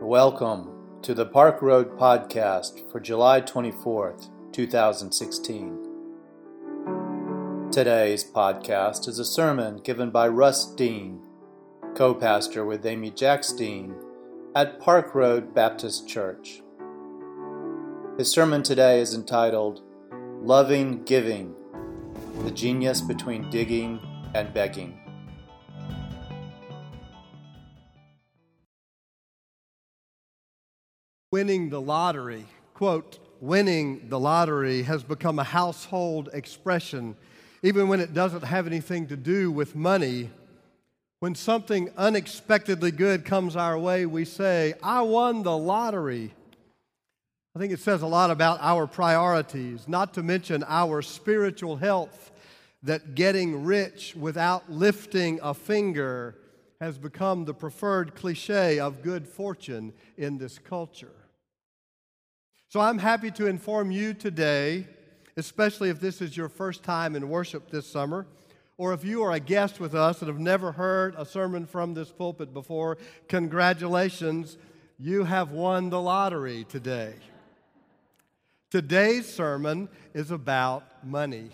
Welcome to the Park Road Podcast for July 24th, 2016. Today's podcast is a sermon given by Russ Dean, co pastor with Amy Jacks Dean at Park Road Baptist Church. His sermon today is entitled Loving Giving The Genius Between Digging and Begging. Winning the lottery. Quote, winning the lottery has become a household expression, even when it doesn't have anything to do with money. When something unexpectedly good comes our way, we say, I won the lottery. I think it says a lot about our priorities, not to mention our spiritual health, that getting rich without lifting a finger has become the preferred cliche of good fortune in this culture. So I'm happy to inform you today, especially if this is your first time in worship this summer, or if you are a guest with us and have never heard a sermon from this pulpit before, congratulations, you have won the lottery today. Today's sermon is about money.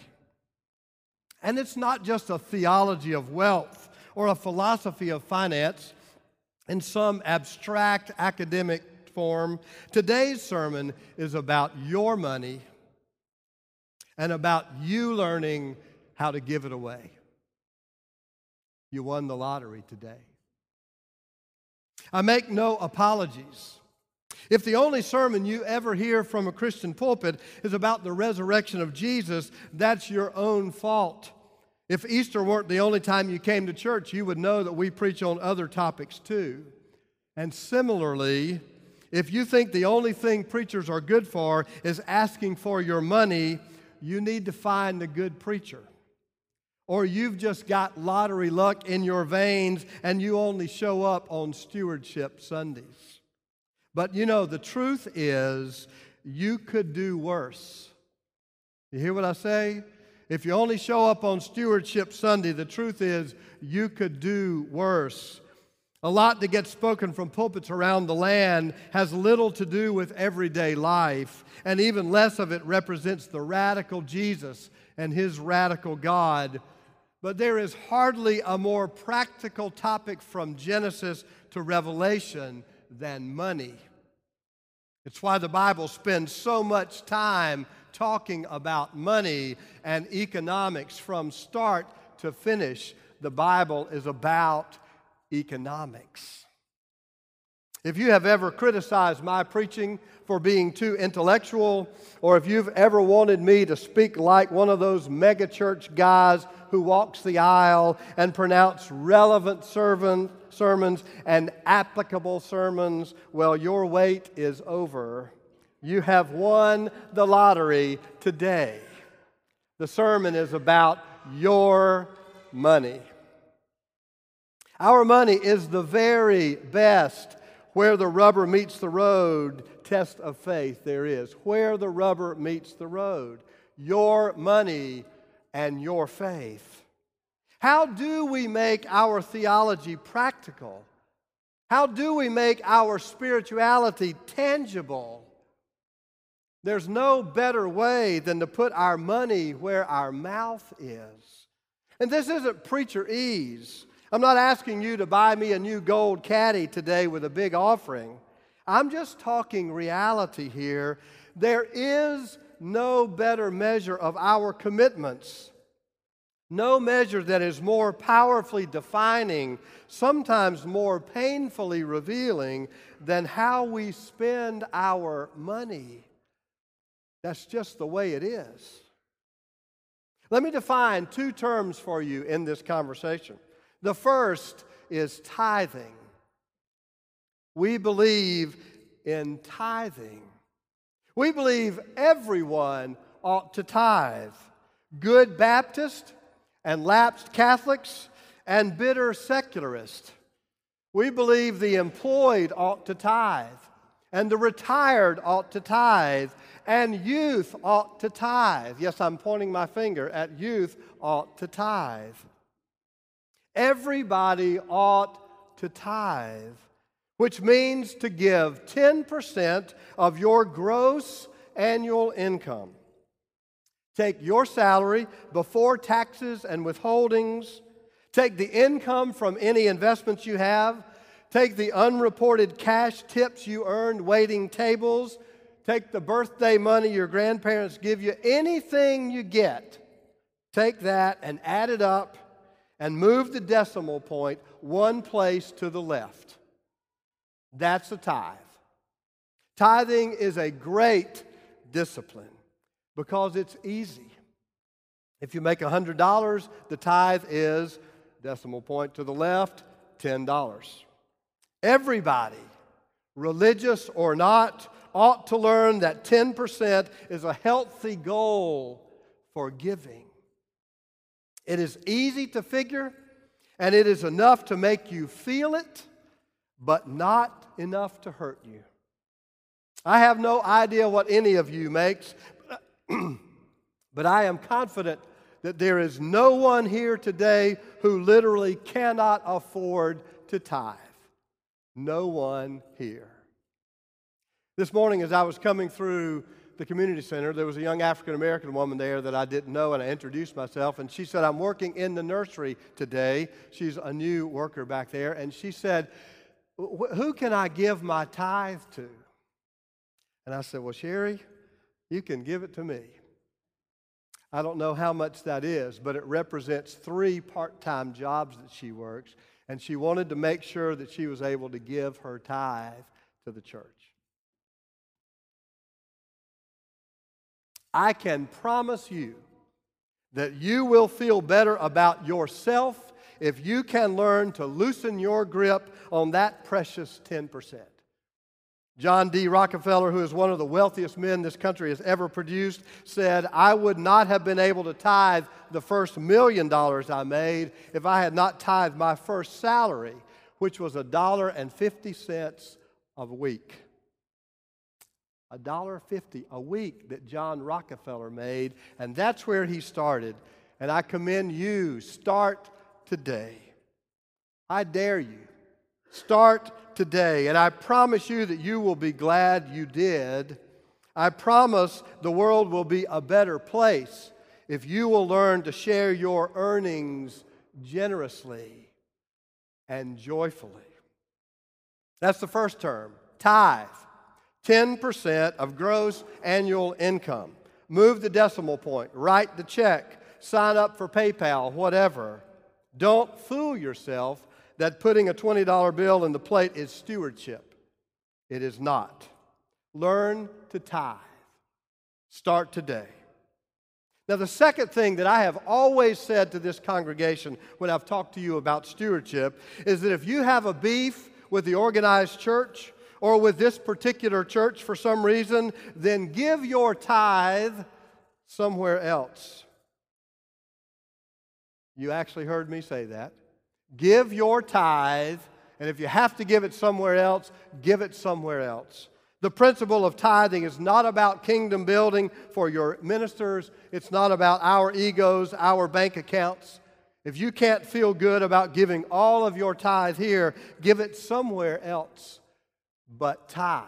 And it's not just a theology of wealth or a philosophy of finance in some abstract academic form. Today's sermon is about your money and about you learning how to give it away. You won the lottery today. I make no apologies. If the only sermon you ever hear from a Christian pulpit is about the resurrection of Jesus, that's your own fault. If Easter weren't the only time you came to church, you would know that we preach on other topics too. And similarly, if you think the only thing preachers are good for is asking for your money, you need to find a good preacher. Or you've just got lottery luck in your veins and you only show up on stewardship Sundays. But you know, the truth is, you could do worse. You hear what I say? If you only show up on Stewardship Sunday, the truth is you could do worse. A lot that gets spoken from pulpits around the land has little to do with everyday life, and even less of it represents the radical Jesus and his radical God. But there is hardly a more practical topic from Genesis to Revelation than money. It's why the Bible spends so much time talking about money and economics from start to finish. The Bible is about economics. If you have ever criticized my preaching for being too intellectual, or if you've ever wanted me to speak like one of those megachurch guys who walks the aisle and pronounce relevant sermons and applicable sermons, well, your wait is over. You have won the lottery today. The sermon is about your money. Our money is the very best where the rubber meets the road test of faith there is. Where the rubber meets the road. Your money and your faith. How do we make our theology practical? How do we make our spirituality tangible? There's no better way than to put our money where our mouth is. And this isn't preacher ease. I'm not asking you to buy me a new gold caddy today with a big offering. I'm just talking reality here. There is no better measure of our commitments, no measure that is more powerfully defining, sometimes more painfully revealing, than how we spend our money. That's just the way it is. Let me define two terms for you in this conversation. The first is tithing. We believe in tithing. We believe everyone ought to tithe. Good Baptist and lapsed Catholics and bitter secularists. We believe the employed ought to tithe and the retired ought to tithe, and youth ought to tithe. Yes, I'm pointing my finger at youth ought to tithe. Everybody ought to tithe. which means to give 10% of your gross annual income. Take your salary before taxes and withholdings. Take the income from any investments you have. Take the unreported cash tips you earned waiting tables. Take the birthday money your grandparents give you. Anything you get, take that and add it up and move the decimal point one place to the left. That's a tithe. Tithing is a great discipline because it's easy. If you make $100, the tithe is, decimal point to the left, $10. Everybody, religious or not, ought to learn that 10% is a healthy goal for giving. It is easy to figure, and it is enough to make you feel it, but not enough to hurt you. I have no idea what any of you makes, but I am confident that there is no one here today who literally cannot afford to tithe. No one here. This morning, as I was coming through the community center, there was a young African American woman there that I didn't know, and I introduced myself. And she said, I'm working in the nursery today. She's a new worker back there. And she said, Who can I give my tithe to? And I said, Well, Sherry, you can give it to me. I don't know how much that is, but it represents three part time jobs that she works. And she wanted to make sure that she was able to give her tithe to the church. I can promise you that you will feel better about yourself if you can learn to loosen your grip on that precious 10%. John D. Rockefeller, who is one of the wealthiest men this country has ever produced, said, I would not have been able to tithe the first million dollars I made if I had not tithed my first salary, which was a dollar and fifty cents a week. A dollar fifty a week that John Rockefeller made, and that's where he started. And I commend you. Start today. I dare you. Start today. And I promise you that you will be glad you did. I promise the world will be a better place if you will learn to share your earnings generously and joyfully. That's the first term tithe. 10% of gross annual income. Move the decimal point, write the check, sign up for PayPal, whatever. Don't fool yourself that putting a $20 bill in the plate is stewardship. It is not. Learn to tithe. Start today. Now, the second thing that I have always said to this congregation when I've talked to you about stewardship is that if you have a beef with the organized church or with this particular church for some reason, then give your tithe somewhere else. You actually heard me say that. Give your tithe, and if you have to give it somewhere else, give it somewhere else. The principle of tithing is not about kingdom building for your ministers. It's not about our egos, our bank accounts. If you can't feel good about giving all of your tithe here, give it somewhere else but tithe.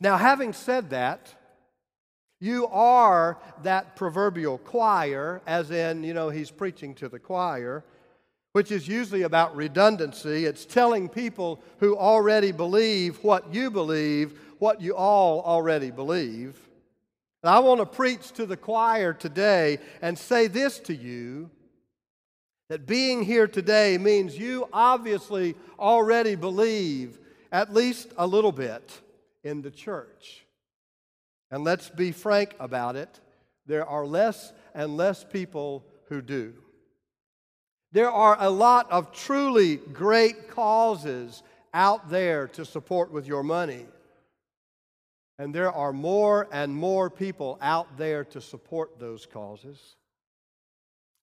Now, having said that, you are that proverbial choir, as in, you know, he's preaching to the choir, which is usually about redundancy. It's telling people who already believe what you believe, what you all already believe. And I want to preach to the choir today and say this to you that being here today means you obviously already believe at least a little bit in the church. And let's be frank about it, there are less and less people who do. There are a lot of truly great causes out there to support with your money. And there are more and more people out there to support those causes.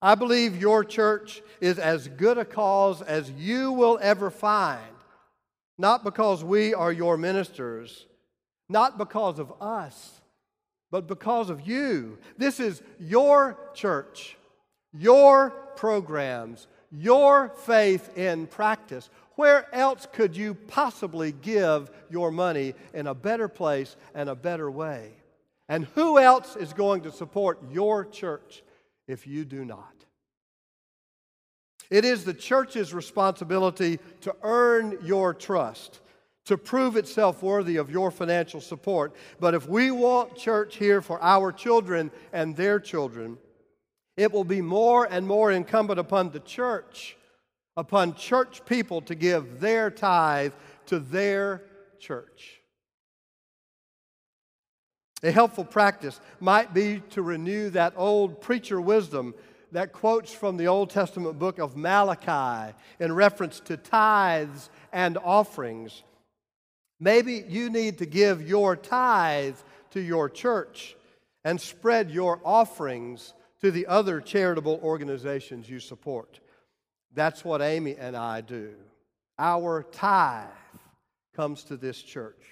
I believe your church is as good a cause as you will ever find, not because we are your ministers, not because of us, but because of you. This is your church, your programs, your faith in practice. Where else could you possibly give your money in a better place and a better way? And who else is going to support your church if you do not? It is the church's responsibility to earn your trust, to prove itself worthy of your financial support. But if we want church here for our children and their children, it will be more and more incumbent upon the church, upon church people to give their tithe to their church. A helpful practice might be to renew that old preacher wisdom that quotes from the Old Testament book of Malachi in reference to tithes and offerings. Maybe you need to give your tithe to your church and spread your offerings to the other charitable organizations you support. That's what Amy and I do. Our tithe comes to this church.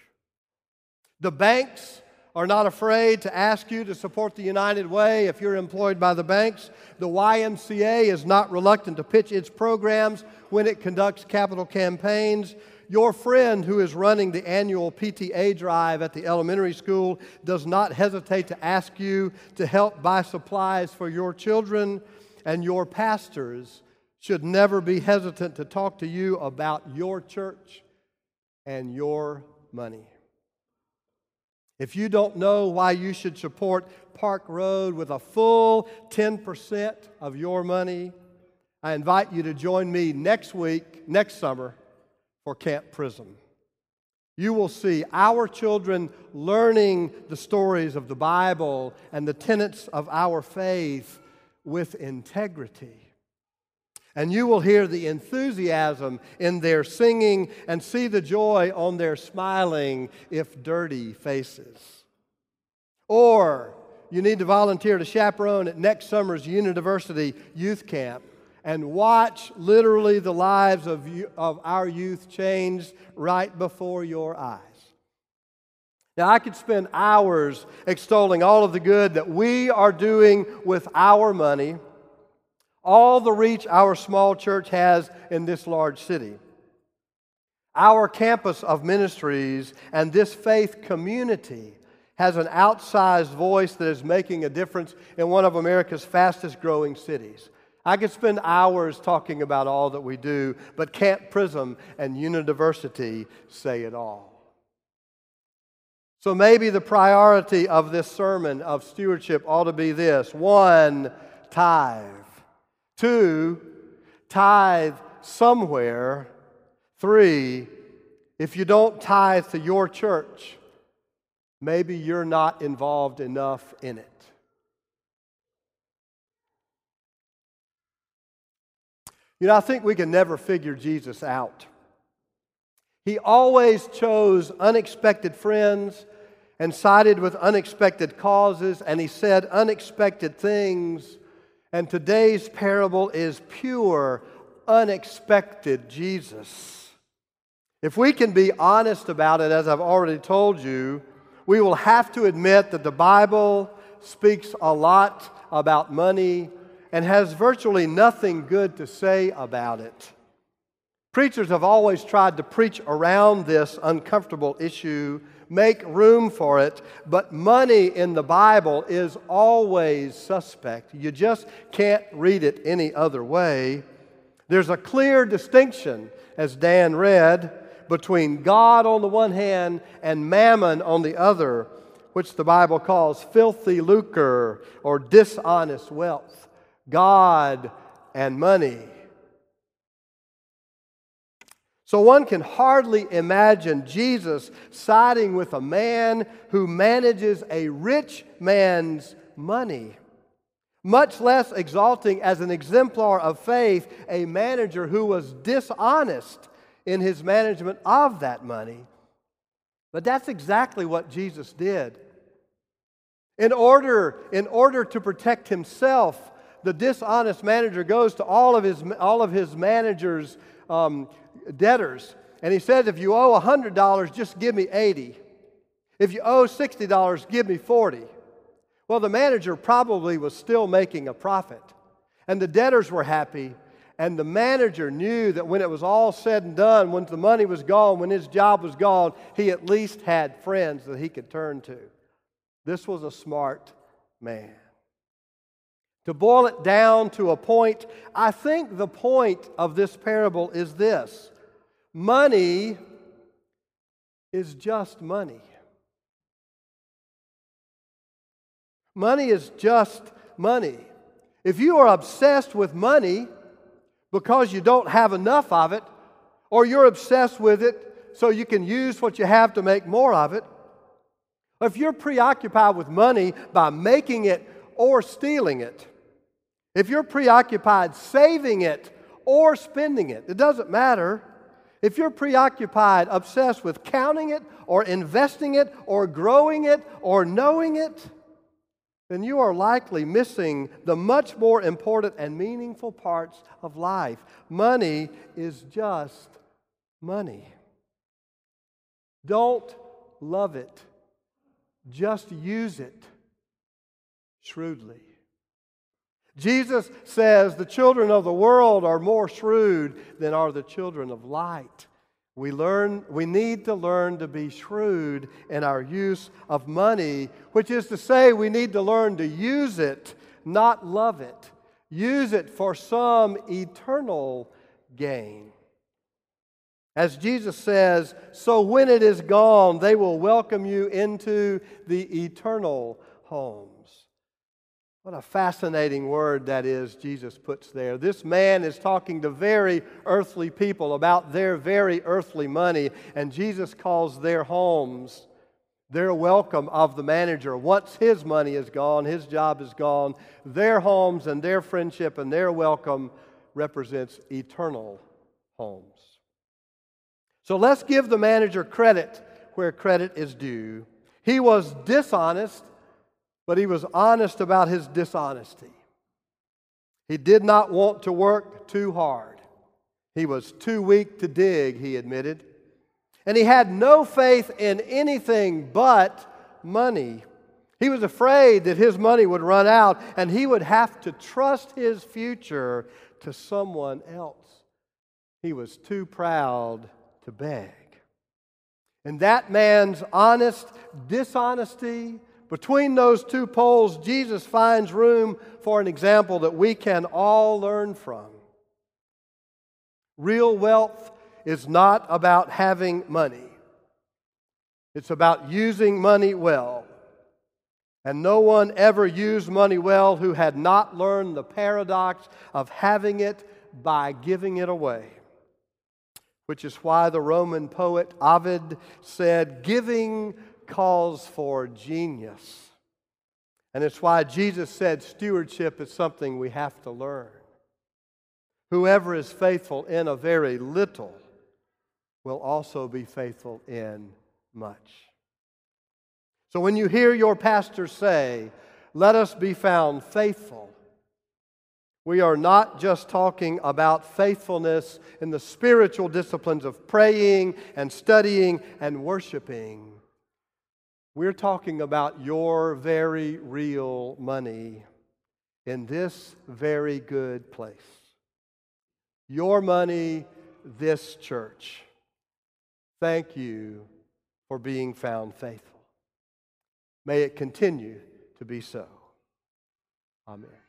The banks are not afraid to ask you to support the United Way if you're employed by the banks. The YMCA is not reluctant to pitch its programs when it conducts capital campaigns. Your friend who is running the annual PTA drive at the elementary school does not hesitate to ask you to help buy supplies for your children, and your pastors should never be hesitant to talk to you about your church and your money. If you don't know why you should support Park Road with a full 10% of your money, I invite you to join me next week, next summer, for Camp Prism. You will see our children learning the stories of the Bible and the tenets of our faith with integrity. And you will hear the enthusiasm in their singing and see the joy on their smiling, if dirty, faces. Or you need to volunteer to chaperone at next summer's University Youth Camp and watch literally the lives of, you, of our youth change right before your eyes. Now, I could spend hours extolling all of the good that we are doing with our money all the reach our small church has in this large city. Our campus of ministries and this faith community has an outsized voice that is making a difference in one of America's fastest growing cities. I could spend hours talking about all that we do, but Camp Prism and University say it all. So maybe the priority of this sermon of stewardship ought to be this one, tithe. Two, tithe somewhere. Three, if you don't tithe to your church, maybe you're not involved enough in it. You know, I think we can never figure Jesus out. He always chose unexpected friends and sided with unexpected causes, and he said unexpected things and today's parable is pure, unexpected Jesus. If we can be honest about it, as I've already told you, we will have to admit that the Bible speaks a lot about money and has virtually nothing good to say about it. Preachers have always tried to preach around this uncomfortable issue make room for it. But money in the Bible is always suspect. You just can't read it any other way. There's a clear distinction, as Dan read, between God on the one hand and mammon on the other, which the Bible calls filthy lucre or dishonest wealth. God and money. So one can hardly imagine Jesus siding with a man who manages a rich man's money, much less exalting as an exemplar of faith a manager who was dishonest in his management of that money. But that's exactly what Jesus did. In order, in order to protect himself, the dishonest manager goes to all of his, all of his managers' um, debtors. And he says, if you owe $100, just give me 80. If you owe $60, give me 40. Well, the manager probably was still making a profit. And the debtors were happy. And the manager knew that when it was all said and done, when the money was gone, when his job was gone, he at least had friends that he could turn to. This was a smart man. To boil it down to a point, I think the point of this parable is this money is just money. Money is just money. If you are obsessed with money because you don't have enough of it, or you're obsessed with it so you can use what you have to make more of it, if you're preoccupied with money by making it or stealing it, if you're preoccupied saving it or spending it, it doesn't matter. If you're preoccupied, obsessed with counting it or investing it or growing it or knowing it, then you are likely missing the much more important and meaningful parts of life. Money is just money. Don't love it, just use it shrewdly. Jesus says the children of the world are more shrewd than are the children of light. We, learn, we need to learn to be shrewd in our use of money, which is to say, we need to learn to use it, not love it. Use it for some eternal gain. As Jesus says, so when it is gone, they will welcome you into the eternal home. What a fascinating word that is, Jesus puts there. This man is talking to very earthly people about their very earthly money, and Jesus calls their homes their welcome of the manager. Once his money is gone, his job is gone, their homes and their friendship and their welcome represents eternal homes. So let's give the manager credit where credit is due. He was dishonest but he was honest about his dishonesty. He did not want to work too hard. He was too weak to dig, he admitted. And he had no faith in anything but money. He was afraid that his money would run out and he would have to trust his future to someone else. He was too proud to beg. And that man's honest dishonesty between those two poles, Jesus finds room for an example that we can all learn from. Real wealth is not about having money, it's about using money well. And no one ever used money well who had not learned the paradox of having it by giving it away. Which is why the Roman poet Ovid said, Giving calls for genius. And it's why Jesus said stewardship is something we have to learn. Whoever is faithful in a very little will also be faithful in much. So when you hear your pastor say, Let us be found faithful, we are not just talking about faithfulness in the spiritual disciplines of praying and studying and worshiping. We're talking about your very real money in this very good place. Your money, this church. Thank you for being found faithful. May it continue to be so. Amen.